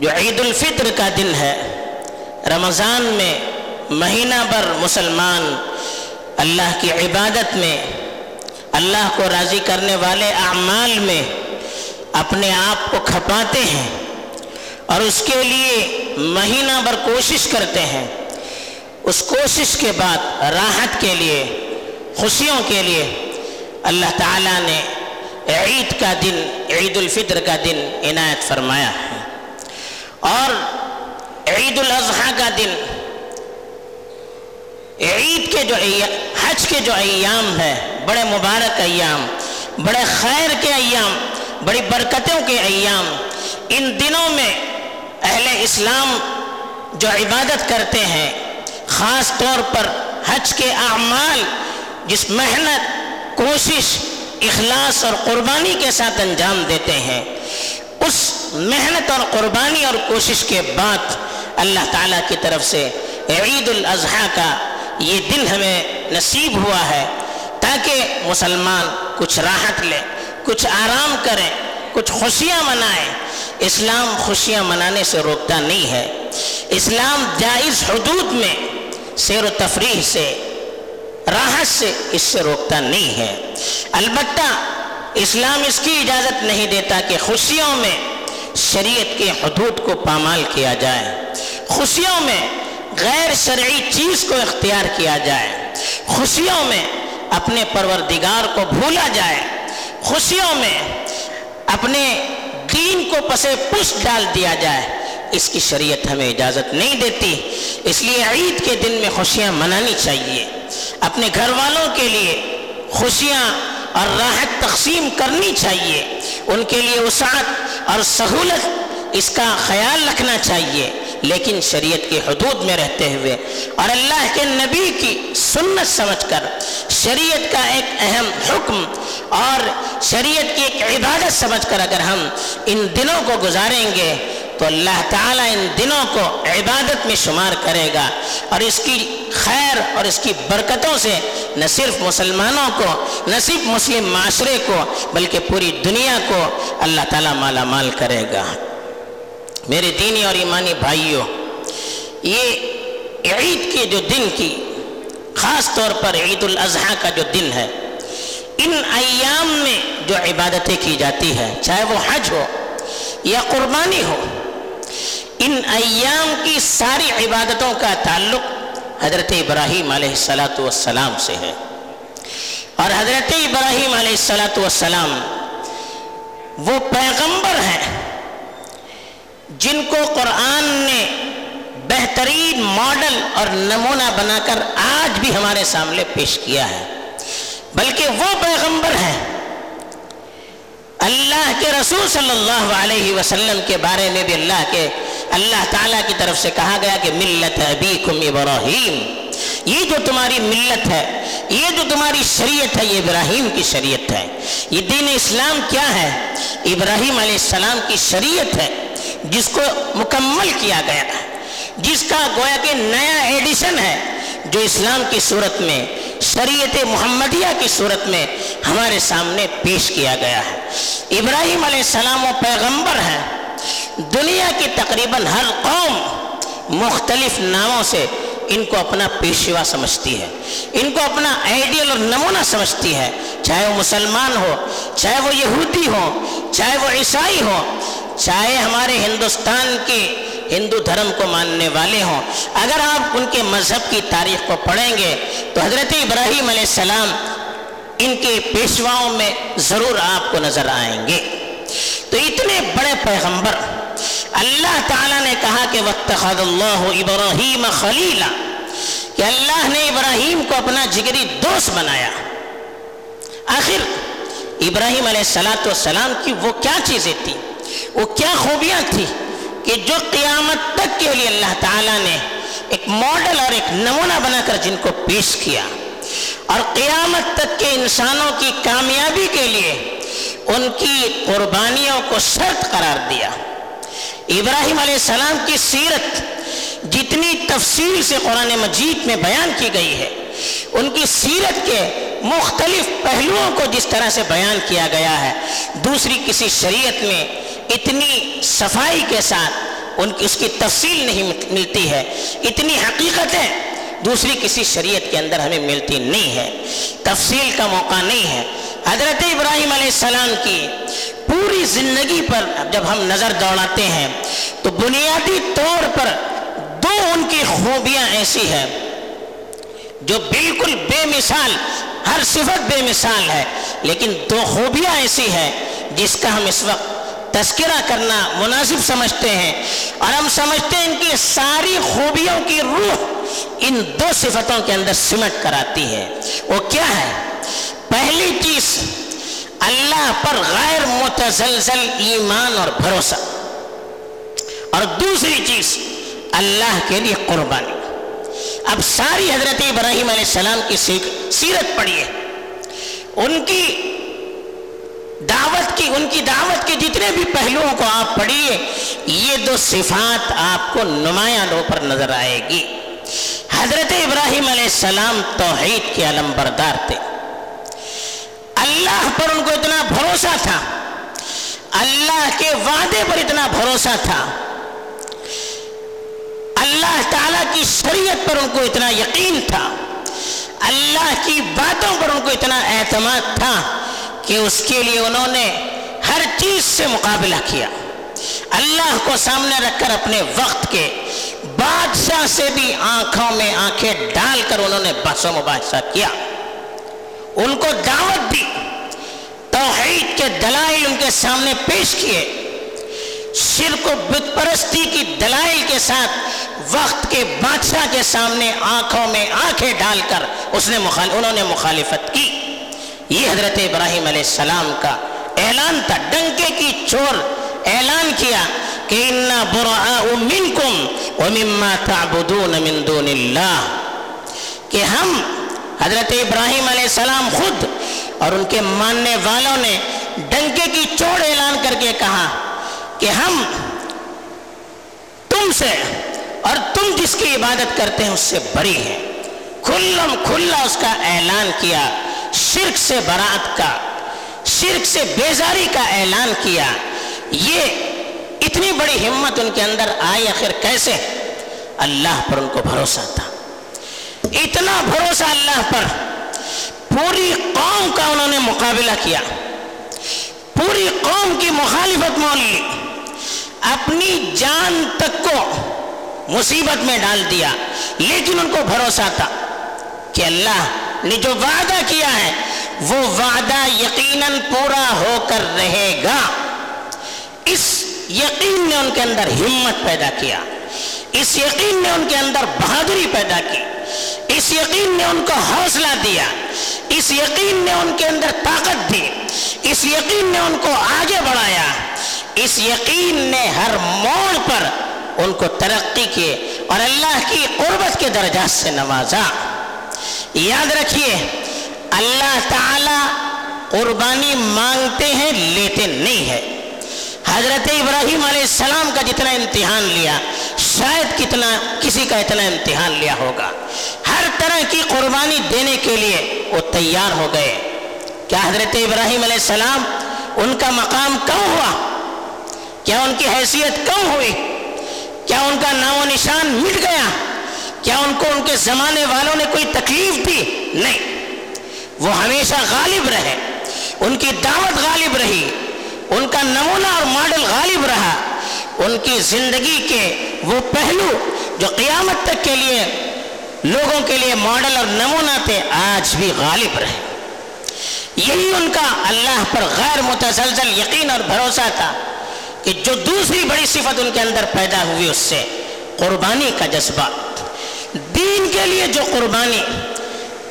جو عید الفطر کا دن ہے، رمضان میں مہینہ بھر مسلمان اللہ کی عبادت میں، اللہ کو راضی کرنے والے اعمال میں اپنے آپ کو کھپاتے ہیں اور اس کے لیے مہینہ بھر کوشش کرتے ہیں۔ اس کوشش کے بعد، راحت کے لیے، خوشیوں کے لیے اللہ تعالیٰ نے عید کا دن، عید الفطر کا دن عنایت فرمایا۔ ہے اور عید الاضحیٰ کا دن، عید کے جو حج کے جو ایام ہے بڑے مبارک ایام، بڑے خیر کے ایام، بڑی برکتوں کے ایام، ان دنوں میں اہل اسلام جو عبادت کرتے ہیں، خاص طور پر حج کے اعمال، جس محنت، کوشش، اخلاص اور قربانی کے ساتھ انجام دیتے ہیں، اس محنت اور قربانی اور کوشش کے بعد اللہ تعالیٰ کی طرف سے عید الاضحیٰ کا یہ دن ہمیں نصیب ہوا ہے تاکہ مسلمان کچھ راحت لے، کچھ آرام کریں، کچھ خوشیاں منائیں۔ اسلام خوشیاں منانے سے روکتا نہیں ہے۔ اسلام جائز حدود میں سیر و تفریح سے، راحت سے اس سے روکتا نہیں ہے۔ البتہ اسلام اس کی اجازت نہیں دیتا کہ خوشیوں میں شریعت کے حدود کو پامال کیا جائے۔ خوشیوں میں غیر شرعی چیز کو اختیار کیا جائے۔ خوشیوں میں اپنے پروردگار کو بھولا جائے۔ خوشیوں میں اپنے دین کو پسے پش ڈال دیا جائے۔ اس کی شریعت ہمیں اجازت نہیں دیتی۔ اس لیے عید کے دن میں خوشیاں منانی چاہیے۔ اپنے گھر والوں کے لیے خوشیاں اور راحت تقسیم کرنی چاہیے۔ ان کے لیے وسعت اور سہولت اس کا خیال رکھنا چاہیے، لیکن شریعت کے حدود میں رہتے ہوئے اور اللہ کے نبی کی سنت سمجھ کر شریعت کا ایک اہم حکم اور شریعت کی ایک عبادت سمجھ کر اگر ہم ان دنوں کو گزاریں گے تو اللہ تعالیٰ ان دنوں کو عبادت میں شمار کرے گا اور اس کی خیر اور اس کی برکتوں سے نہ صرف مسلمانوں کو، نہ صرف مسلم معاشرے کو، بلکہ پوری دنیا کو اللہ تعالیٰ مالا مال کرے گا۔ میرے دینی اور ایمانی بھائیوں، یہ عید کے جو دن کی، خاص طور پر عید الاضحیٰ کا جو دن ہے، ان ایام میں جو عبادتیں کی جاتی ہے چاہے وہ حج ہو یا قربانی ہو، ان ایام کی ساری عبادتوں کا تعلق حضرت ابراہیم علیہ السلاۃ والسلام سے ہے۔ اور حضرت ابراہیم علیہ السلاۃ والسلام وہ پیغمبر ہیں جن کو قرآن نے بہترین ماڈل اور نمونہ بنا کر آج بھی ہمارے سامنے پیش کیا ہے۔ بلکہ وہ پیغمبر ہیں اللہ کے رسول صلی اللہ علیہ وسلم کے بارے میں بھی اللہ کے اللہ تعالیٰ کی طرف سے کہا گیا کہ ملت ابیکم ابراہیم۔ یہ جو تمہاری ملت ہے، یہ جو تمہاری شریعت ہے، یہ ابراہیم کی شریعت ہے۔ یہ دین اسلام کیا ہے؟ ابراہیم علیہ السلام کی شریعت ہے، جس کو مکمل کیا گیا ہے جس کا گویا کہ نیا ایڈیشن ہے۔ جو اسلام کی صورت میں، شریعت محمدیہ کی صورت میں ہمارے سامنے پیش کیا گیا ہے۔ ابراہیم علیہ السلام و پیغمبر ہیں۔ دنیا کی تقریباً ہر قوم مختلف ناموں سے ان کو اپنا پیشوا سمجھتی ہے۔ ان کو اپنا آئیڈیل اور نمونہ سمجھتی ہے۔ چاہے وہ مسلمان ہو، چاہے وہ یہودی ہو، چاہے وہ عیسائی ہو، چاہے ہمارے ہندوستان کے ہندو دھرم کو ماننے والے ہوں۔ اگر آپ ان کے مذہب کی تاریخ کو پڑھیں گے، تو حضرت ابراہیم علیہ السلام ان کے پیشواؤں میں ضرور آپ کو نظر آئیں گے۔ تو اتنے بڑے پیغمبر، اللہ تعالیٰ نے کہا کہ وقت خد اللہ ابراہیم خلیلا کہ اللہ نے ابراہیم کو اپنا جگری دوست بنایا۔ آخر، ابراہیم علیہ السلاۃ والسلام کی وہ کیا چیزیں تھیں؟ وہ کیا خوبیاں تھیں؟ کہ جو قیامت تک کے لیے اللہ تعالیٰ نے ایک ماڈل اور ایک نمونہ بنا کر جن کو پیش کیا، اور قیامت تک کے انسانوں کی کامیابی کے لیے ان کی قربانیوں کو شرط قرار دیا۔ ابراہیم علیہ السلام کی سیرت جتنی تفصیل سے قرآن مجید میں بیان کی گئی ہے، ان کی سیرت کے مختلف پہلوؤں کو جس طرح سے بیان کیا گیا ہے، دوسری کسی شریعت میں اتنی صفائی کے ساتھ ان کی اس کی تفصیل نہیں ملتی ہے۔ اتنی حقیقتیں دوسری کسی شریعت کے اندر ہمیں ملتی نہیں ہے۔ تفصیل کا موقع نہیں ہے۔ حضرت ابراہیم علیہ السلام کی پوری زندگی پر جب ہم نظر دوڑاتے ہیں، تو بنیادی طور پر دو ان کی خوبیاں ایسی ہیں، جو بالکل بے مثال، ہر صفت بے مثال ہے۔ لیکن دو خوبیاں ایسی ہیں، جس کا ہم اس وقت تذکرہ کرنا مناسب سمجھتے ہیں اور ہم سمجھتے ہیں ان کی ساری خوبیوں کی روح ان دو صفتوں کے اندر سمٹ کر آتی ہے۔ وہ کیا ہے؟ پہلی چیز، اللہ پر غیر متزلزل ایمان اور بھروسہ۔ اور دوسری چیز، اللہ کے لیے قربانی۔ اب ساری حضرت ابراہیم علیہ السلام کی سیرت پڑھیے۔ ان کی دعوت کی، ان کی دعوت کے جتنے بھی پہلوؤں کو آپ پڑھیے، یہ دو صفات آپ کو نمایاں دو پر نظر آئے گی۔ حضرت ابراہیم علیہ السلام توحید کے علم بردار تھے۔ اللہ پر ان کو اتنا بھروسہ تھا۔ اللہ کے وعدے پر اتنا بھروسہ تھا۔ اللہ تعالیٰ کی شریعت پر ان کو اتنا یقین تھا۔ اللہ کی باتوں پر ان کو اتنا اعتماد تھا۔ کہ اس کے لیے انہوں نے ہر چیز سے مقابلہ کیا۔ اللہ کو سامنے رکھ کر اپنے وقت کے بادشاہ سے بھی آنکھوں میں آنکھیں ڈال کر انہوں نے بحث و مباحثہ کیا۔ ان کو دعوت دی، توحید کے دلائل ان کے سامنے پیش کیے۔ شرک و بت پرستی کی دلائل کے ساتھ وقت کے بادشاہ کے سامنے آنکھوں میں آنکھیں ڈال کر اس نے انہوں نے مخالفت کی۔ یہ حضرت ابراہیم علیہ السلام کا اعلان تھا، ڈنکے کی چور اعلان کیا کہ انا براء منکم ومما تعبدون من دون اللہ کہ ہم حضرت ابراہیم علیہ السلام خود اور ان کے ماننے والوں نے ڈنکے کی چوڑ اعلان کر کے کہا کہ ہم تم سے اور تم جس کی عبادت کرتے ہیں اس سے بری ہیں۔ کھلم کھلا اس کا اعلان کیا۔ شرک سے برات کا، شرک سے بیزاری کا اعلان کیا۔ یہ اتنی بڑی ہمت ان کے اندر آئی، آخر کیسے؟ اللہ پر ان کو بھروسہ تھا۔ اتنا بھروسہ اللہ پر۔ پوری قوم کا انہوں نے مقابلہ کیا۔ پوری قوم کی مخالفت مول لی۔ اپنی جان تک کو مصیبت میں ڈال دیا، لیکن ان کو بھروسہ تھا کہ اللہ نے جو وعدہ کیا ہے، وہ وعدہ یقیناً پورا ہو کر رہے گا۔ اس یقین نے ان کے اندر ہمت پیدا کیا۔ اس یقین نے ان کے اندر بہادری پیدا کی۔ اس یقین نے ان کو حوصلہ دیا۔ اس یقین نے ان کے اندر طاقت دی۔ اس یقین نے ان کو آگے بڑھایا۔ اس یقین نے ہر موڑ پر ان کو ترقی کی اور اللہ کی قربت کے درجات سے نوازا۔ یاد رکھیے، اللہ تعالی قربانی مانگتے ہیں، لیتے نہیں ہے حضرت ابراہیم علیہ السلام کا جتنا امتحان لیا، شاید کتنا، کسی کا اتنا امتحان لیا ہوگا۔ ہر طرح کی قربانی دینے کے لیے وہ تیار ہو گئے۔ کیا حضرت ابراہیم علیہ السلام ان کا مقام کم ہوا؟ کیا ان کی حیثیت کم ہوئی؟ کیا ان کا نام و نشان مٹ گیا؟ کیا ان کو ان کے زمانے والوں نے کوئی تکلیف دی؟ نہیں۔ وہ ہمیشہ غالب رہے۔ ان کی دعوت غالب رہی۔ ان کا نمونہ اور ماڈل غالب رہا۔ ان کی زندگی کے وہ پہلو جو قیامت تک کے لیے لوگوں کے لیے ماڈل اور نمونہ تھے، آج بھی غالب رہے۔ یہی ان کا اللہ پر غیر متسلسل یقین اور بھروسہ تھا کہ جو دوسری بڑی صفت ان کے اندر پیدا ہوئی، اس سے قربانی کا جذبہ۔ دین کے لیے جو قربانی،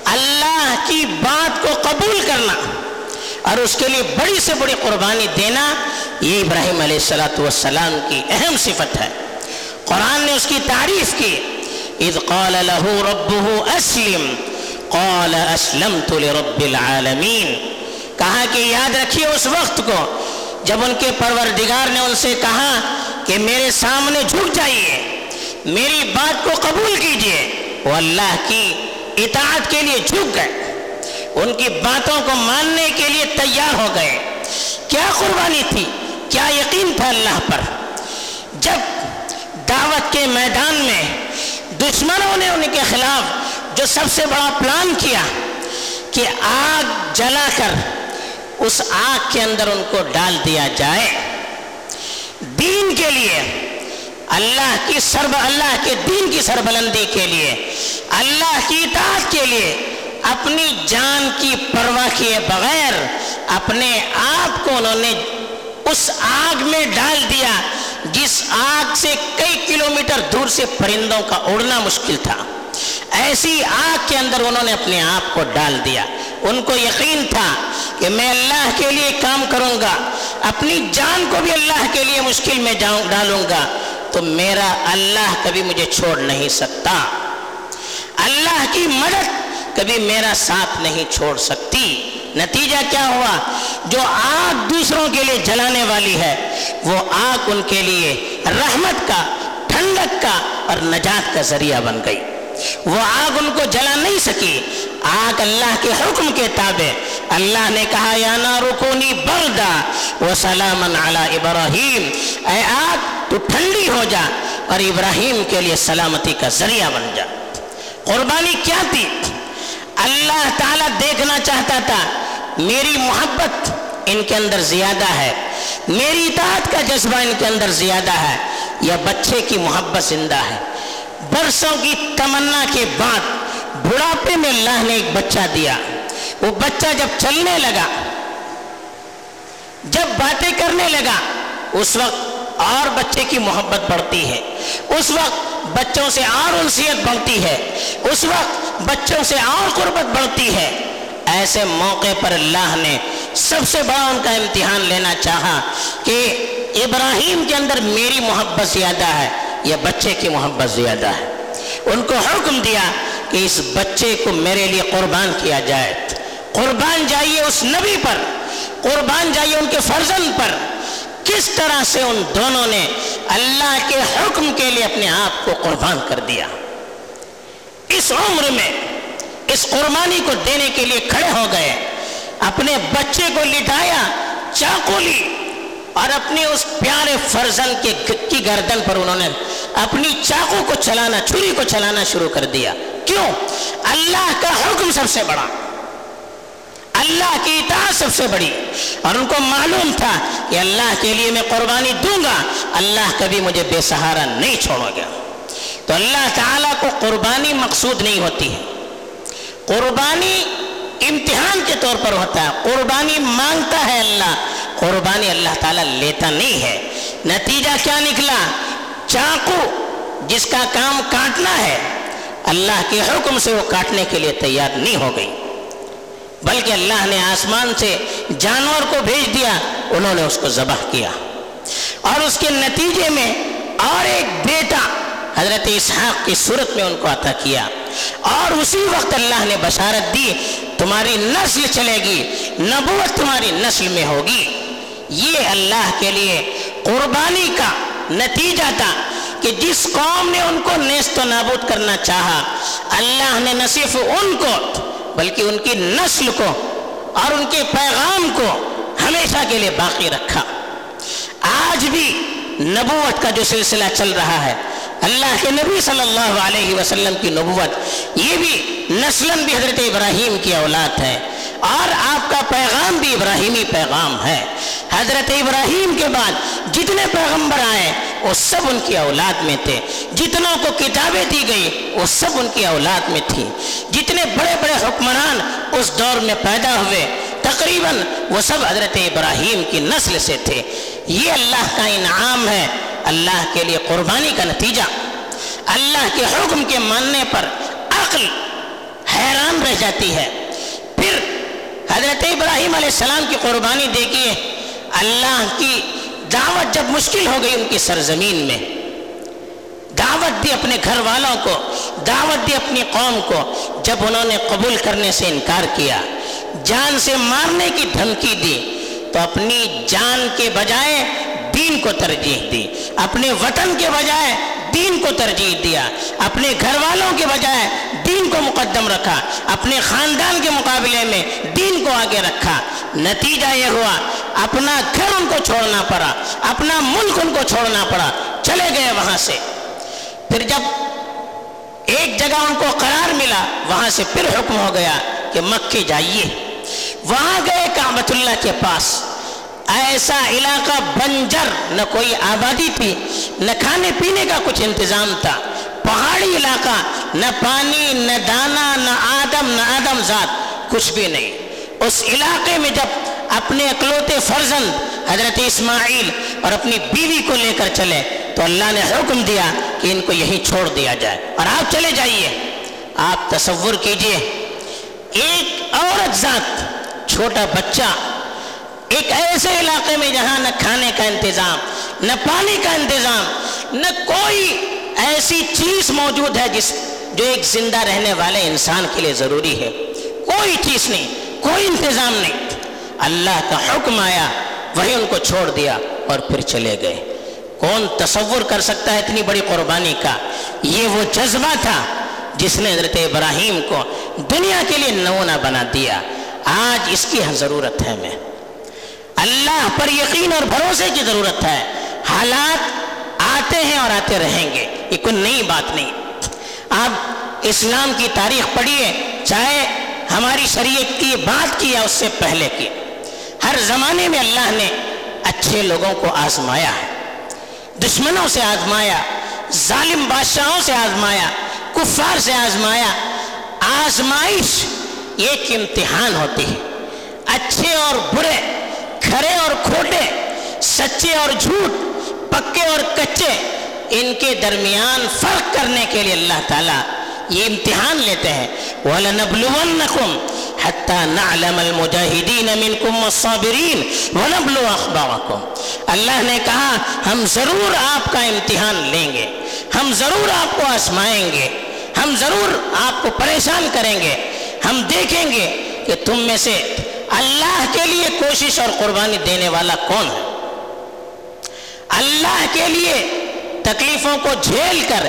اللہ کی بات کو قبول کرنا اور اس کے لیے بڑی سے بڑی قربانی دینا، یہ ابراہیم علیہ السلاۃ والسلام کی اہم صفت ہے۔ قرآن نے اس کی تعریف کی، اذ قال له ربه اسلم، قال اسلمت لرب العالمین۔ کہا کہ یاد رکھیے اس وقت کو، جب ان کے پروردگار نے ان سے کہا کہ میرے سامنے جھک جائیے۔ میری بات کو قبول کیجیے۔ وہ اللہ کی اطاعت کے لیے جھک گئے۔ ان کی باتوں کو ماننے کے لیے تیار ہو گئے۔ کیا قربانی تھی؟ کیا یقین تھا اللہ پر؟ جب دعوت کے میدان میں دشمنوں نے ان کے خلاف جو سب سے بڑا پلان کیا کہ آگ جلا کر اس آگ کے اندر ان کو ڈال دیا جائے۔ دین کے لیے اللہ کی سرب، اللہ کے دین کی سربلندی کے لیے، اللہ کی اطاعت کے لیے اپنی جان کی پرواہ کیے بغیر اپنے آپ کو انہوں نے اس آگ میں ڈال دیا جس آگ سے کئی کلومیٹر دور سے پرندوں کا اڑنا مشکل تھا۔ ایسی آگ کے اندر انہوں نے اپنے آپ کو ڈال دیا۔ ان کو یقین تھا کہ میں اللہ کے لیے کام کروں گا، اپنی جان کو بھی اللہ کے لیے مشکل میں جاؤں، ڈالوں گا۔ تو میرا اللہ کبھی مجھے چھوڑ نہیں سکتا۔ اللہ کی مدد کبھی میرا ساتھ نہیں چھوڑ سکتی۔ نتیجہ کیا ہوا؟ جو آگ دوسروں کے لیے جلانے والی ہے، وہ آگ ان کے لیے رحمت کا، ٹھنڈک کا اور نجات کا ذریعہ بن گئی۔ وہ آگ ان کو جلا نہیں سکی۔ آگ اللہ کے حکم کے تابع اللہ نے کہا، یا نا رکونی بردا وہ سلامن علی ابراہیم. اے آگ، تو ٹھنڈی ہو جا اور ابراہیم کے لیے سلامتی کا ذریعہ بن جا۔ قربانی کیا تھی؟ اللہ تعالیٰ دیکھنا چاہتا تھا، میری محبت ان کے اندر زیادہ ہے، میری اطاعت کا جذبہ ان کے اندر زیادہ ہے، یا بچے کی محبت زندہ ہے۔ برسوں کی تمنا کے بعد بڑھاپے میں اللہ نے ایک بچہ دیا۔ وہ بچہ جب چلنے لگا، جب باتیں کرنے لگا، اس وقت اور بچے کی محبت بڑھتی ہے۔ اس وقت بچوں سے اور انسیت بڑھتی ہے۔ اس وقت بچوں سے اور قربت بڑھتی ہے۔ ایسے موقع پر اللہ نے سب سے بڑا ان کا امتحان لینا چاہا کہ ابراہیم کے اندر میری محبت زیادہ ہے یا بچے کی محبت زیادہ ہے۔ ان کو حکم دیا کہ اس بچے کو میرے لیے قربان کیا جائے قربان جائیے اس نبی پر قربان جائیے ان کے فرزن پر کس طرح سے ان دونوں نے اللہ کے حکم کے لیے اپنے آپ کو قربان کر دیا اس عمر میں اس قربانی کو دینے کے لیے کھڑے ہو گئے اپنے بچے کو لٹایا، چاقو لی اور اپنے اس پیارے فرزن کے کی گردن پر انہوں نے اپنی چاقو کو چلانا، چھری کو چلانا شروع کر دیا۔ کیوں؟ اللہ کا حکم سب سے بڑا۔ اللہ کی اطاعت سب سے بڑی۔ اور ان کو معلوم تھا کہ اللہ کے لیے میں قربانی دوں گا۔ اللہ کبھی مجھے بے سہارا نہیں چھوڑو گا تو اللہ تعالیٰ کو قربانی مقصود نہیں ہوتی ہے۔ قربانی امتحان کے طور پر ہوتا ہے۔ قربانی مانگتا ہے اللہ۔ قربانی اللہ تعالیٰ لیتا نہیں ہے۔ نتیجہ کیا نکلا؟ چاقو جس کا کام کاٹنا ہے، اللہ کے حکم سے وہ کاٹنے کے لیے تیار نہیں ہو گئی۔ بلکہ اللہ نے آسمان سے جانور کو بھیج دیا، انہوں نے اس کو ذبح کیا۔ اور اس کے نتیجے میں اور ایک بیٹا حضرت اسحاق کی صورت میں ان کو عطا کیا۔ اور اسی وقت اللہ نے بشارت دی، تمہاری نسل چلے گی، نبوت تمہاری نسل میں ہوگی۔ یہ اللہ کے لیے قربانی کا نتیجہ تھا کہ جس قوم نے ان کو نیست و نابود کرنا چاہا، اللہ نے نہ صرف ان کو، بلکہ ان کی نسل کو اور ان کے پیغام کو ہمیشہ کے لیے باقی رکھا۔ آج بھی نبوت کا جو سلسلہ چل رہا ہے، اللہ کے نبی صلی اللہ علیہ وسلم کی نبوت، یہ بھی نسل بھی حضرت ابراہیم کی اولاد ہے اور آپ کا پیغام بھی ابراہیمی پیغام ہے۔ حضرت ابراہیم کے بعد جتنے پیغمبر آئے، وہ سب ان کی اولاد میں تھے۔ جتنوں کو کتابیں دی گئی وہ سب ان کی اولاد میں تھی۔ جتنے بڑے بڑے حکمران اس دور میں پیدا ہوئے، تقریباً وہ سب حضرت ابراہیم کی نسل سے تھے۔ یہ اللہ کا انعام ہے، اللہ کے لیے قربانی کا نتیجہ۔ اللہ کے حکم کے ماننے پر عقل حیران رہ جاتی ہے۔ پھر حضرت ابراہیم علیہ السلام کی قربانی دیکھیے اللہ کی دعوت جب مشکل ہو گئی ان کی سرزمین میں، دعوت دی اپنے گھر والوں کو، دعوت دی اپنی قوم کو جب انہوں نے قبول کرنے سے انکار کیا، جان سے مارنے کی دھمکی دی، تو اپنی جان کے بجائے دین کو ترجیح دی، اپنے وطن کے بجائے دین کو ترجیح دیا، اپنے گھر والوں کے بجائے دین کو مقدم رکھا، اپنے خاندان کے مقابلے میں دین کو آگے رکھا۔ نتیجہ یہ ہوا، اپنا گھر ان کو چھوڑنا پڑا، اپنا ملک ان کو چھوڑنا پڑا، چلے گئے وہاں سے۔ پھر جب ایک جگہ ان کو قرار ملا، وہاں سے پھر حکم ہو گیا کہ مکے جائیے۔ وہاں گئے کعبۃ اللہ کے پاس۔ ایسا علاقہ بنجر، نہ کوئی آبادی تھی، نہ کھانے پینے کا کچھ انتظام تھا۔ پہاڑی علاقہ، نہ پانی، نہ دانا، نہ آدم نہ آدم ذات، کچھ بھی نہیں۔ اس علاقے میں جب اپنے اکلوتے فرزند حضرت اسماعیل اور اپنی بیوی کو لے کر چلے، تو اللہ نے حکم دیا کہ ان کو یہیں چھوڑ دیا جائے۔ اور آپ چلے جائیے۔ آپ تصور کیجیے، ایک عورت ذات، چھوٹا بچہ، ایک ایسے علاقے میں جہاں نہ کھانے کا انتظام، نہ پانی کا انتظام، نہ کوئی ایسی چیز موجود ہے جس جو ایک زندہ رہنے والے انسان کے لیے ضروری ہے۔ کوئی چیز نہیں، کوئی انتظام نہیں۔ اللہ کا حکم آیا، وہی ان کو چھوڑ دیا اور پھر چلے گئے۔ کون تصور کر سکتا ہے اتنی بڑی قربانی کا؟ یہ وہ جذبہ تھا جس نے حضرت ابراہیم کو دنیا کے لیے نمونہ بنا دیا۔ آج اس کی ضرورت ہے میں۔ اللہ پر یقین اور بھروسے کی ضرورت ہے۔ حالات آتے ہیں اور آتے رہیں گے۔ یہ کوئی نئی بات نہیں۔ آپ اسلام کی تاریخ پڑھیے، چاہے ہماری شریعت کی بات کی یا اس سے پہلے کی۔ ہر زمانے میں اللہ نے اچھے لوگوں کو آزمایا ہے، دشمنوں سے آزمایا، ظالم بادشاہوں سے آزمایا، کفار سے آزمایا۔ آزمائش ایک امتحان ہوتی ہے۔ اچھے اور برے، کھرے اور کھوٹے، سچے اور جھوٹ، پکے اور کچے ان کے درمیان فرق کرنے کے لیے اللہ تعالیٰ یہ امتحان لیتے ہیں۔ وَلَنَبْلُوَنَّكُمْ حَتَّى نَعْلَمَ الْمُجَاهِدِينَ مِنْكُمْ وَالصَّابِرِينَ وَنَبْلُوَ أَخْبَارَكُمْ۔ اللہ نے کہا، ہم ضرور آپ کا امتحان لیں گے، ہم ضرور آپ کو آسمائیں گے، ہم ضرور آپ کو پریشان کریں گے، ہم دیکھیں گے کہ تم میں سے اللہ کے لیے کوشش اور قربانی دینے والا کون ہے۔ اللہ کے لیے تکلیفوں کو جھیل کر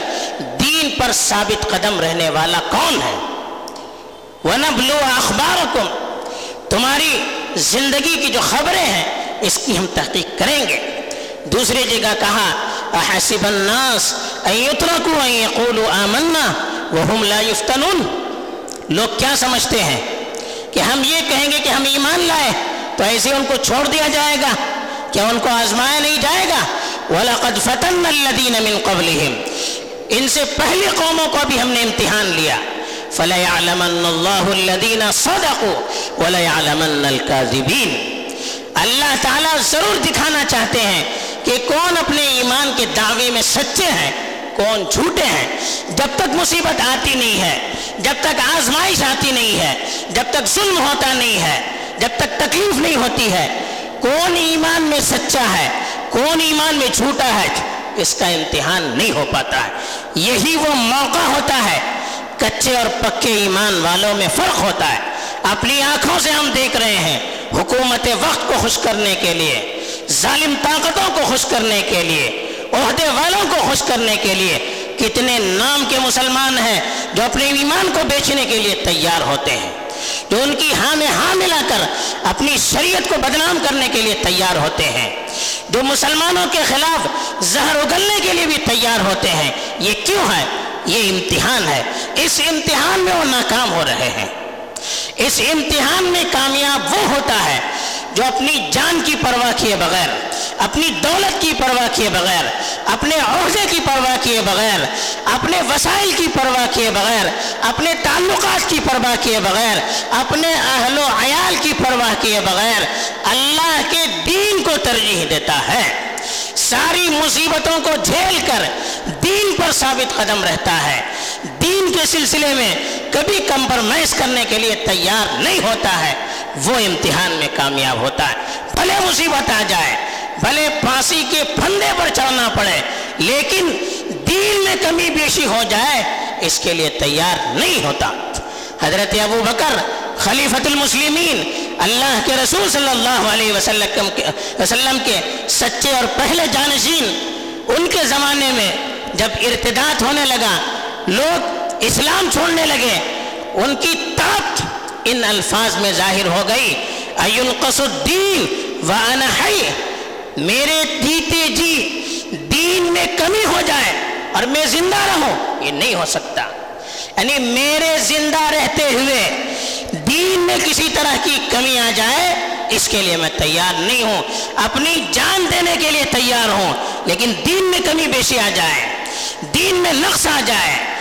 دین پر ثابت قدم رہنے والا کون ہے۔ وَنَبْلُوَ أَخْبَارَكُمْ۔ تمہاری زندگی کی جو خبریں ہیں، اس کی ہم تحقیق کریں گے۔ دوسری جگہ کہا احسب الناس ان يتركوا ان يقولوا آمنا وهم لا يفتنون۔ لوگ کیا سمجھتے ہیں؟ کہ ہم یہ کہیں گے کہ ہم ایمان لائے، تو ایسے ان کو چھوڑ دیا جائے گا۔ کیا ان کو آزمایا نہیں جائے گا؟ وَلَقَدْ فَتَنَّ الَّذِينَ مِن قَبْلِهِمْ۔ ان سے پہلی قوموں کو بھی ہم نے امتحان لیا۔ فَلَيَعْلَمَنَّ اللَّهُ الَّذِينَ صَدَقُوا وَلَيَعْلَمَنَّ الْكَاذِبِينَ۔ اللہ تعالیٰ ضرور دکھانا چاہتے ہیں کہ کون اپنے ایمان کے دعوے میں سچے ہیں، کون جھوٹے ہیں۔ جب تک مصیبت آتی نہیں ہے، جب تک آزمائش آتی نہیں ہے، جب تک ظلم ہوتا نہیں ہے، جب تک تکلیف نہیں ہوتی ہے، کون ایمان میں سچا ہے؟ کون ایمان میں جھوٹا ہے اس کا امتحان نہیں ہو پاتا ہے؟ یہی وہ موقع ہوتا ہے، کچے اور پکے ایمان والوں میں فرق ہوتا ہے۔ اپنی آنکھوں سے ہم دیکھ رہے ہیں حکومت وقت کو خوش کرنے کے لیے، ظالم طاقتوں کو خوش کرنے کے لیے، عہدے والوں کو خوش کرنے کے لیے کتنے نام کے مسلمان ہیں جو اپنے ایمان کو بیچنے کے لیے تیار ہوتے ہیں۔ جو ان کی ہاں میں ہاں ملا کر اپنی شریعت کو بدنام کرنے کے لیے تیار ہوتے ہیں۔ جو مسلمانوں کے خلاف زہر اگلنے کے لیے بھی تیار ہوتے ہیں، یہ کیوں ہے؟ یہ امتحان ہے۔ اس امتحان میں وہ ناکام ہو رہے ہیں۔ اس امتحان میں کامیاب وہ ہوتا ہے جو اپنی جان کی پرواہ کیے بغیر، اپنی دولت کی پرواہ کیے بغیر، اپنے عہدے کی پرواہ کیے بغیر، اپنے وسائل کی پرواہ کیے بغیر، اپنے تعلقات کی پرواہ کیے بغیر، اپنے اہل و عیال کی پرواہ کیے بغیر اللہ کے دین کو ترجیح دیتا ہے۔ ساری مصیبتوں کو جھیل کر دین پر ثابت قدم رہتا ہے۔ دین کے سلسلے میں کبھی کمپرمائز کرنے کے لیے تیار نہیں ہوتا ہے، وہ امتحان میں کامیاب ہوتا ہے۔ بھلے مصیبت آ جائے، بھلے پھانسی کے پھندے پر چڑھنا پڑے، لیکن دین میں کمی بیشی ہو جائے، اس کے لیے تیار نہیں ہوتا۔ حضرت ابو بکر خلیفت المسلمین، اللہ کے رسول صلی اللہ علیہ وسلم کے وسلم کے سچے اور پہلے جانشین، ان کے زمانے میں جب ارتداد ہونے لگا لوگ اسلام چھوڑنے لگے۔ ان کی طاقت ان الفاظ میں ظاہر ہو گئی۔ القص الدین وانا حی میرے جیتے جی دین میں کمی ہو جائے اور میں زندہ رہوں، یہ نہیں ہو سکتا۔ یعنی میرے زندہ رہتے ہوئے دین میں کسی طرح کی کمی آ جائے، اس کے لیے میں تیار نہیں ہوں۔ اپنی جان دینے کے لیے تیار ہوں، لیکن دین میں کمی بیشی آ جائے۔ دین میں نقص آ جائے۔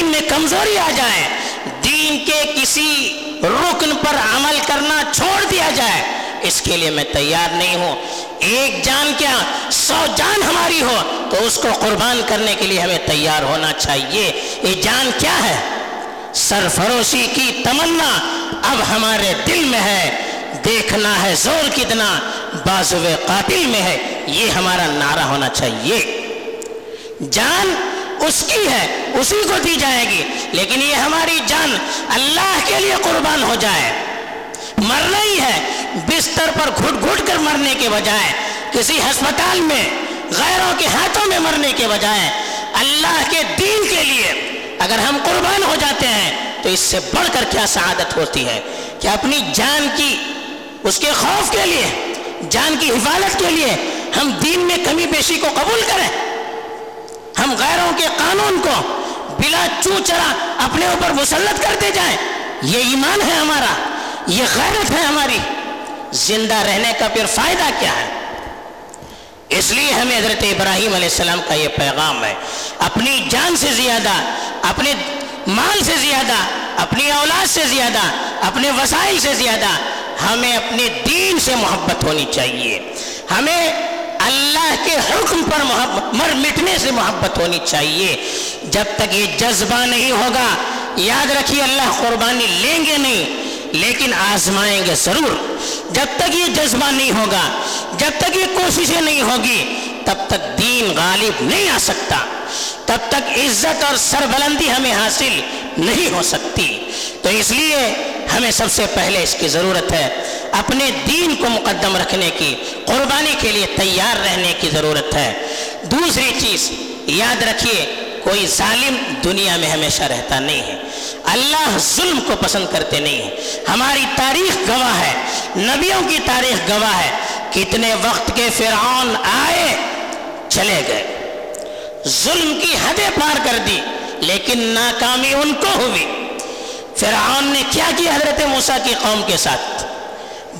دین میں کمزوری آ جائے، دین کے کسی رکن پر عمل کرنا چھوڑ دیا جائے، اس کے لیے میں تیار نہیں ہوں۔ ایک جان کیا سو جان ہماری ہو، تو اس کو قربان کرنے کے لیے ہمیں تیار ہونا چاہیے۔ یہ جان کیا ہے؟ سرفروشی کی تمنا اب ہمارے دل میں ہے، دیکھنا ہے زور کتنا بازو قاتل میں ہے، یہ ہمارا نعرہ ہونا چاہیے۔ جان اس کی ہے، اسی کو دی جائے گی۔ لیکن یہ ہماری جان اللہ کے لیے قربان ہو جائے۔ مرنا ہی ہے، بستر پر گھٹ گھٹ کر مرنے کے بجائے، کسی ہسپتال میں، غیروں کے ہاتھوں میں مرنے کے بجائے اللہ کے دین کے لیے اگر ہم قربان ہو جاتے ہیں تو اس سے بڑھ کر کیا سعادت ہوتی ہے؟ کہ اپنی جان کی، اس کے خوف کے لیے، جان کی حفاظت کے لیے ہم دین میں کمی بیشی کو قبول کریں؟ ہم غیروں کے قانون کو بلا چو چرا اپنے اوپر مسلط کرتے جائیں۔ یہ ایمان ہے ہمارا، یہ غیرت ہے ہماری۔ زندہ رہنے کا پھر فائدہ کیا ہے؟ اس لیے ہمیں حضرت ابراہیم علیہ السلام کا یہ پیغام ہے۔ اپنی جان سے زیادہ، اپنے مال سے زیادہ، اپنی اولاد سے زیادہ، اپنے وسائل سے زیادہ ہمیں اپنے دین سے محبت ہونی چاہیے۔ ہمیں اللہ کے حکم پر محبت مر مٹنے سے محبت ہونی چاہیے۔ جب تک یہ جذبہ نہیں ہوگا، یاد رکھیے اللہ قربانی لیں گے نہیں، لیکن آزمائیں گے ضرور۔ جب تک یہ جذبہ نہیں ہوگا، جب تک یہ کوششیں نہیں ہوگی تب تک دین غالب نہیں آ سکتا۔ تب تک عزت اور سربلندی ہمیں حاصل نہیں ہو سکتی۔ تو اس لیے ہمیں سب سے پہلے اس کی ضرورت ہے اپنے دین کو مقدم رکھنے کی، قربانی کے لیے تیار رہنے کی ضرورت ہے۔ دوسری چیز، یاد رکھیے، کوئی ظالم دنیا میں ہمیشہ رہتا نہیں ہے۔ اللہ ظلم کو پسند کرتے نہیں ہیں۔ ہماری تاریخ گواہ ہے۔ نبیوں کی تاریخ گواہ ہے۔ کتنے وقت کے فرعون آئے چلے گئے۔ ظلم کی حدیں پار کر دی، لیکن ناکامی ان کو ہوئی۔ فرعون نے کیا کیا حضرت موسیٰ کی قوم کے ساتھ؟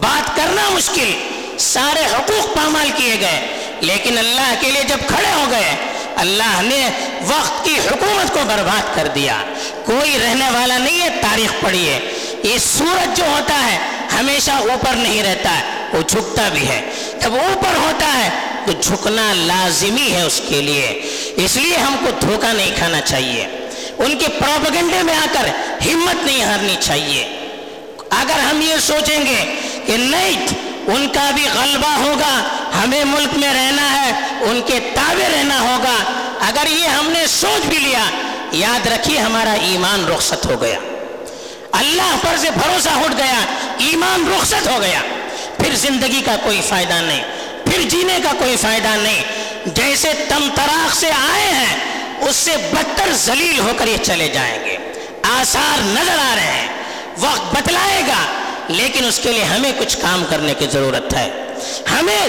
بات کرنا مشکل، سارے حقوق پامال کیے گئے۔ لیکن اللہ کے لیے جب کھڑے ہو گئے، اللہ نے وقت کی حکومت کو برباد کر دیا۔ کوئی رہنے والا نہیں ہے، تاریخ پڑھیے یہ سورج جو ہوتا ہے، ہمیشہ اوپر نہیں رہتا ہے، وہ جھکتا بھی ہے۔ جب اوپر ہوتا ہے تو جھکنا لازمی ہے اس کے لیے۔ اس لیے ہم کو دھوکہ نہیں کھانا چاہیے۔ ان کے پروپگنڈے میں آ کر ہمت نہیں ہارنی چاہیے۔ اگر ہم یہ سوچیں گے کہ نہیں، ان کا بھی غلبہ ہوگا، ہمیں ملک میں رہنا ہے، ان کے تابع رہنا ہوگا۔ اگر یہ ہم نے سوچ بھی لیا، یاد رکھیے ہمارا ایمان رخصت ہو گیا۔ اللہ پر سے بھروسہ اٹھ گیا، ایمان رخصت ہو گیا۔ پھر زندگی کا کوئی فائدہ نہیں۔ پھر جینے کا کوئی فائدہ نہیں۔ جیسے تم تراخ سے آئے ہیں، اس سے بدتر ذلیل ہو کر یہ چلے جائیں گے۔ آثار نظر آ رہے ہیں، وقت بتلائے گا، لیکن اس کے لیے ہمیں کچھ کام کرنے کی ضرورت ہے۔ ہمیں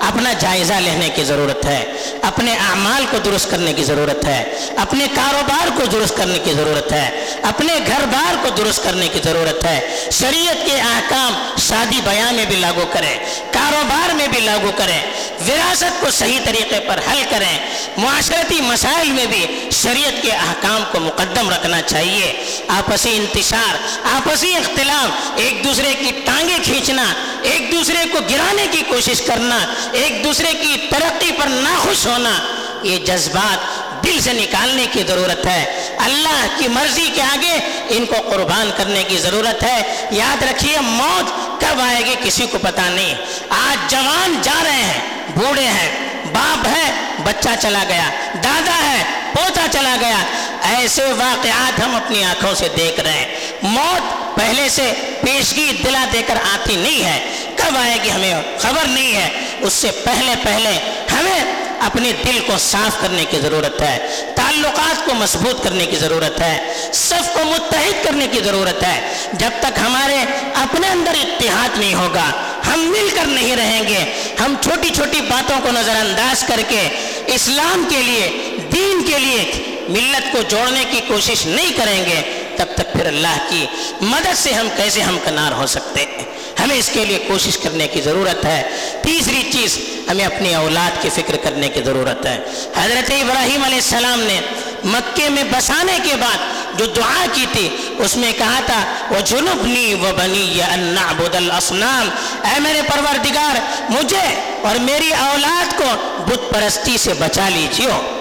اپنا جائزہ لینے کی ضرورت ہے، اپنے اعمال کو درست کرنے کی ضرورت ہے، اپنے کاروبار کو درست کرنے کی ضرورت ہے، اپنے گھر بار کو درست کرنے کی ضرورت ہے۔ شریعت کے احکام شادی بیاں میں بھی لاگو کریں، کاروبار میں بھی لاگو کریں، وراثت کو صحیح طریقے پر حل کریں۔ معاشرتی مسائل میں بھی شریعت کے احکام کو مقدم رکھنا چاہیے۔ آپسی انتشار، آپسی اختلاف ایک دوسرے کی ٹانگیں کھینچنا، ایک دوسرے کو گرانے کی کوشش کرنا ایک دوسرے کی ترقی پر ناخوش ہونا یہ جذبات دل سے نکالنے کی ضرورت ہے۔ اللہ کی مرضی کے آگے ان کو قربان کرنے کی ضرورت ہے۔ یاد رکھیے، موت کب آئے گی کسی کو پتا نہیں۔ آج جوان جا رہے ہیں، بوڑھے ہیں۔ باپ ہے، بچہ چلا گیا۔ دادا ہے، پوتا چلا گیا۔ ایسے واقعات ہم اپنی آنکھوں سے دیکھ رہے ہیں۔ موت پہلے سے پیشگی دلا دے کر آتی نہیں ہے۔ کب آئے گی ہمیں خبر نہیں ہے۔ اس سے پہلے پہلے ہمیں اپنے دل کو صاف کرنے کی ضرورت ہے۔ تعلقات کو مضبوط کرنے کی ضرورت ہے۔ سب کو متحد کرنے کی ضرورت ہے۔ جب تک ہمارے اپنے اندر اتحاد نہیں ہوگا، ہم مل کر نہیں رہیں گے۔ ہم چھوٹی چھوٹی باتوں کو نظر انداز کر کے اسلام کے لیے، دین کے لیے ملت کو جوڑنے کی کوشش نہیں کریں گے، تب تک پھر اللہ کی مدد سے ہم کیسے ہم کنار ہو سکتے؟ ہیں ہمیں اس کے لیے کوشش کرنے کی ضرورت ہے۔ تیسری چیز، ہمیں اپنی اولاد کی فکر کرنے کی ضرورت ہے۔ حضرت ابراہیم علیہ السلام نے مکے میں بسانے کے بعد جو دعا کی تھی، اس میں کہا تھا وہ جنوبنی و بنی انعبد الاسنام اے میرے پروردگار، مجھے اور میری اولاد کو بت پرستی سے بچا لیجیے۔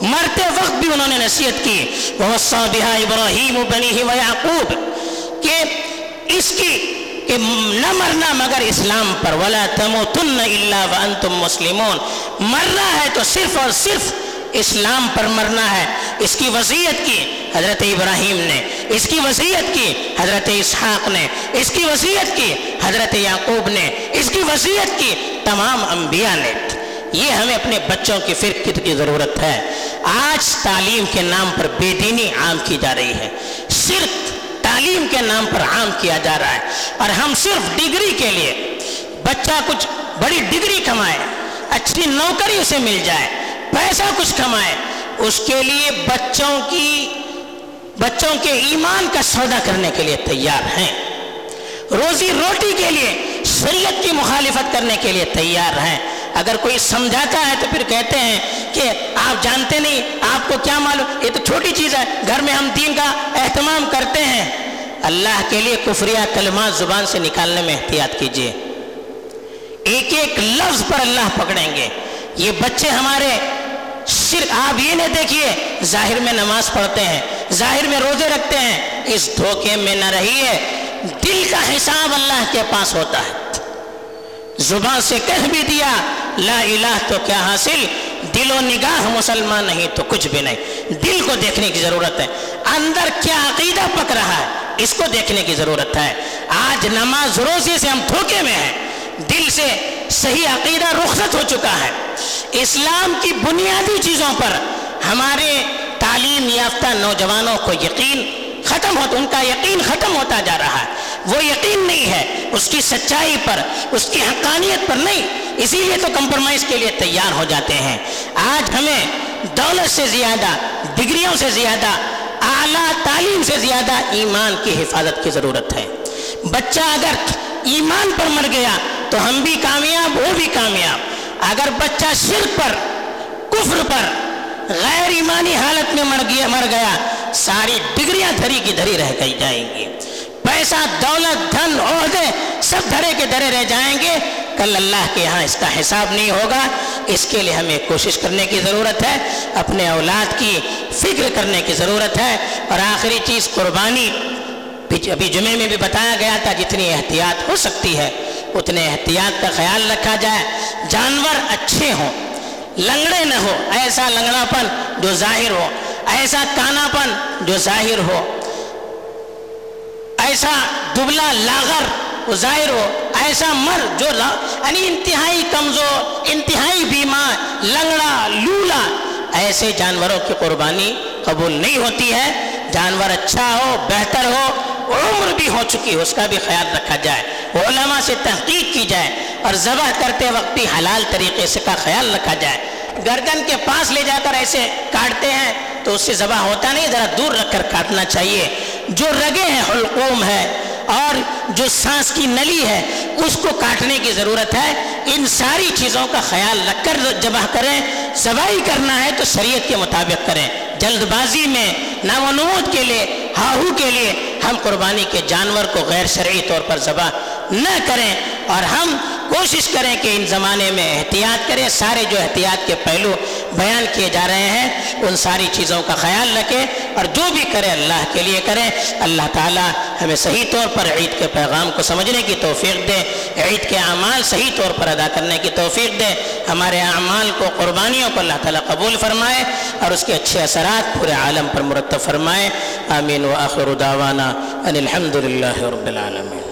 مرتے وقت بھی انہوں نے نصیحت کی۔ وہ صابحہ ابراہیم بنی و یعقوب کہ اس کی کہ نہ مرنا مگر اسلام پر۔ ولا تموتن الا وانتم مسلمون۔ مرنا ہے تو صرف اور صرف اسلام پر مرنا ہے۔ اس کی وصیت کی حضرت ابراہیم نے۔ اس کی وصیت کی حضرت اسحاق نے۔ اس کی وصیت کی حضرت یعقوب نے۔ اس کی وصیت کی تمام انبیاء نے۔ یہ ہمیں اپنے بچوں کی فرقت کی ضرورت ہے۔ آج تعلیم کے نام پر بے دینی عام کی جا رہی ہے۔ صرف تعلیم کے نام پر عام کیا جا رہا ہے۔ اور ہم صرف ڈگری کے لیے بچہ کچھ بڑی ڈگری کمائے، اچھی نوکری اسے مل جائے، پیسہ کچھ کمائے، اس کے لیے بچوں کی، بچوں کے ایمان کا سودا کرنے کے لیے تیار ہیں۔ روزی روٹی کے لیے شریعت کی مخالفت کرنے کے لیے تیار ہیں۔ اگر کوئی سمجھاتا ہے تو پھر کہتے ہیں کہ آپ جانتے نہیں، آپ کو کیا معلوم؟ یہ تو چھوٹی چیز ہے۔ گھر میں ہم دین کا اہتمام کرتے ہیں۔ اللہ کے لیے کفریہ کلمات زبان سے نکالنے میں احتیاط کیجیے ایک ایک لفظ پر اللہ پکڑیں گے۔ یہ بچے ہمارے صرف آپ یہ نہ دیکھیے، ظاہر میں نماز پڑھتے ہیں، ظاہر میں روزے رکھتے ہیں۔ اس دھوکے میں نہ رہیے۔ دل کا حساب اللہ کے پاس ہوتا ہے۔ زبان سے کہہ بھی دیا، لا الہ تو کیا حاصل؟ دل و نگاہ مسلمان نہیں تو کچھ بھی نہیں۔ دل کو دیکھنے کی ضرورت ہے۔ اندر کیا عقیدہ پک رہا ہے؟ اس کو دیکھنے کی ضرورت ہے۔ آج نماز روزے سے ہم دھوکے میں ہیں۔ دل سے صحیح عقیدہ رخصت ہو چکا ہے۔ اسلام کی بنیادی چیزوں پر ہمارے تعلیم یافتہ نوجوانوں کو یقین ختم ہوتا ان کا یقین ختم ہوتا جا رہا ہے۔ وہ یقین نہیں ہے، اس کی سچائی پر، اس کی حقانیت پر نہیں۔ اسی لیے تو کمپرومائز کے لیے تیار ہو جاتے ہیں۔ آج ہمیں دولت سے زیادہ، ڈگریوں سے زیادہ، اعلیٰ تعلیم سے زیادہ ایمان کی حفاظت کی ضرورت ہے۔ بچہ اگر ایمان پر مر گیا تو ہم بھی کامیاب، وہ بھی کامیاب۔ اگر بچہ شرک پر، کفر پر، غیر ایمانی حالت میں مر گیا مر گیا ساری ڈگریاں دھری کی دھری رہ گئی جائیں گی۔ پیسہ، دولت، دھن، عہدے سب دھرے کے دھرے رہ جائیں گے۔ کل اللہ کے یہاں اس کا حساب نہیں ہوگا۔ اس کے لیے ہمیں کوشش کرنے کی ضرورت ہے۔ اپنے اولاد کی فکر کرنے کی ضرورت ہے۔ اور آخری چیز، قربانی۔ ابھی جمعے میں بھی بتایا گیا تھا، جتنی احتیاط ہو سکتی ہے، اتنے احتیاط کا خیال رکھا جائے۔ جانور اچھے ہوں، لنگڑے نہ ہو ایسا لنگڑا پن جو ظاہر ہو۔ ایسا کانا پن جو ظاہر ہو، ایسا دبلا لاغر ظاہر ہو، ایسا مر جو یعنی انتہائی کمزور، انتہائی بیمار، لنگڑا، لولا، ایسے جانوروں کی قربانی قبول نہیں ہوتی ہے۔ جانور اچھا ہو، بہتر ہو، عمر بھی ہو چکی اس کا بھی خیال رکھا جائے۔ علماء سے تحقیق کی جائے اور ذبح کرتے وقت بھی حلال طریقے سے کا خیال رکھا جائے۔ گردن کے پاس لے جا کر ایسے کاٹتے ہیں تو اس سے ذبح ہوتا نہیں، ذرا دور رکھ کر کاٹنا چاہیے۔ جو رگے ہیں، حلقوم ہے اور جو سانس کی نلی ہے، اس کو کاٹنے کی ضرورت ہے۔ ان ساری چیزوں کا خیال رکھ کر ذبح کریں۔ ذبائی کرنا ہے تو شریعت کے مطابق کریں۔ جلد بازی میں نامنود کے لیے، ہاہو کے لیے ہم قربانی کے جانور کو غیر شرعی طور پر ذبح نہ کریں۔ اور ہم کوشش کریں کہ ان زمانے میں احتیاط کریں، سارے جو احتیاط کے پہلو بیان کیے جا رہے ہیں، ان ساری چیزوں کا خیال رکھیں اور جو بھی کرے اللہ کے لیے کریں۔ اللہ تعالیٰ ہمیں صحیح طور پر عید کے پیغام کو سمجھنے کی توفیق دے، عید کے اعمال صحیح طور پر ادا کرنے کی توفیق دے۔ ہمارے اعمال کو، قربانیوں کو اللہ تعالیٰ قبول فرمائے اور اس کے اچھے اثرات پورے عالم پر مرتب فرمائے۔ آمین۔ و آخر دعوانا ان الحمد للہ رب العالمین۔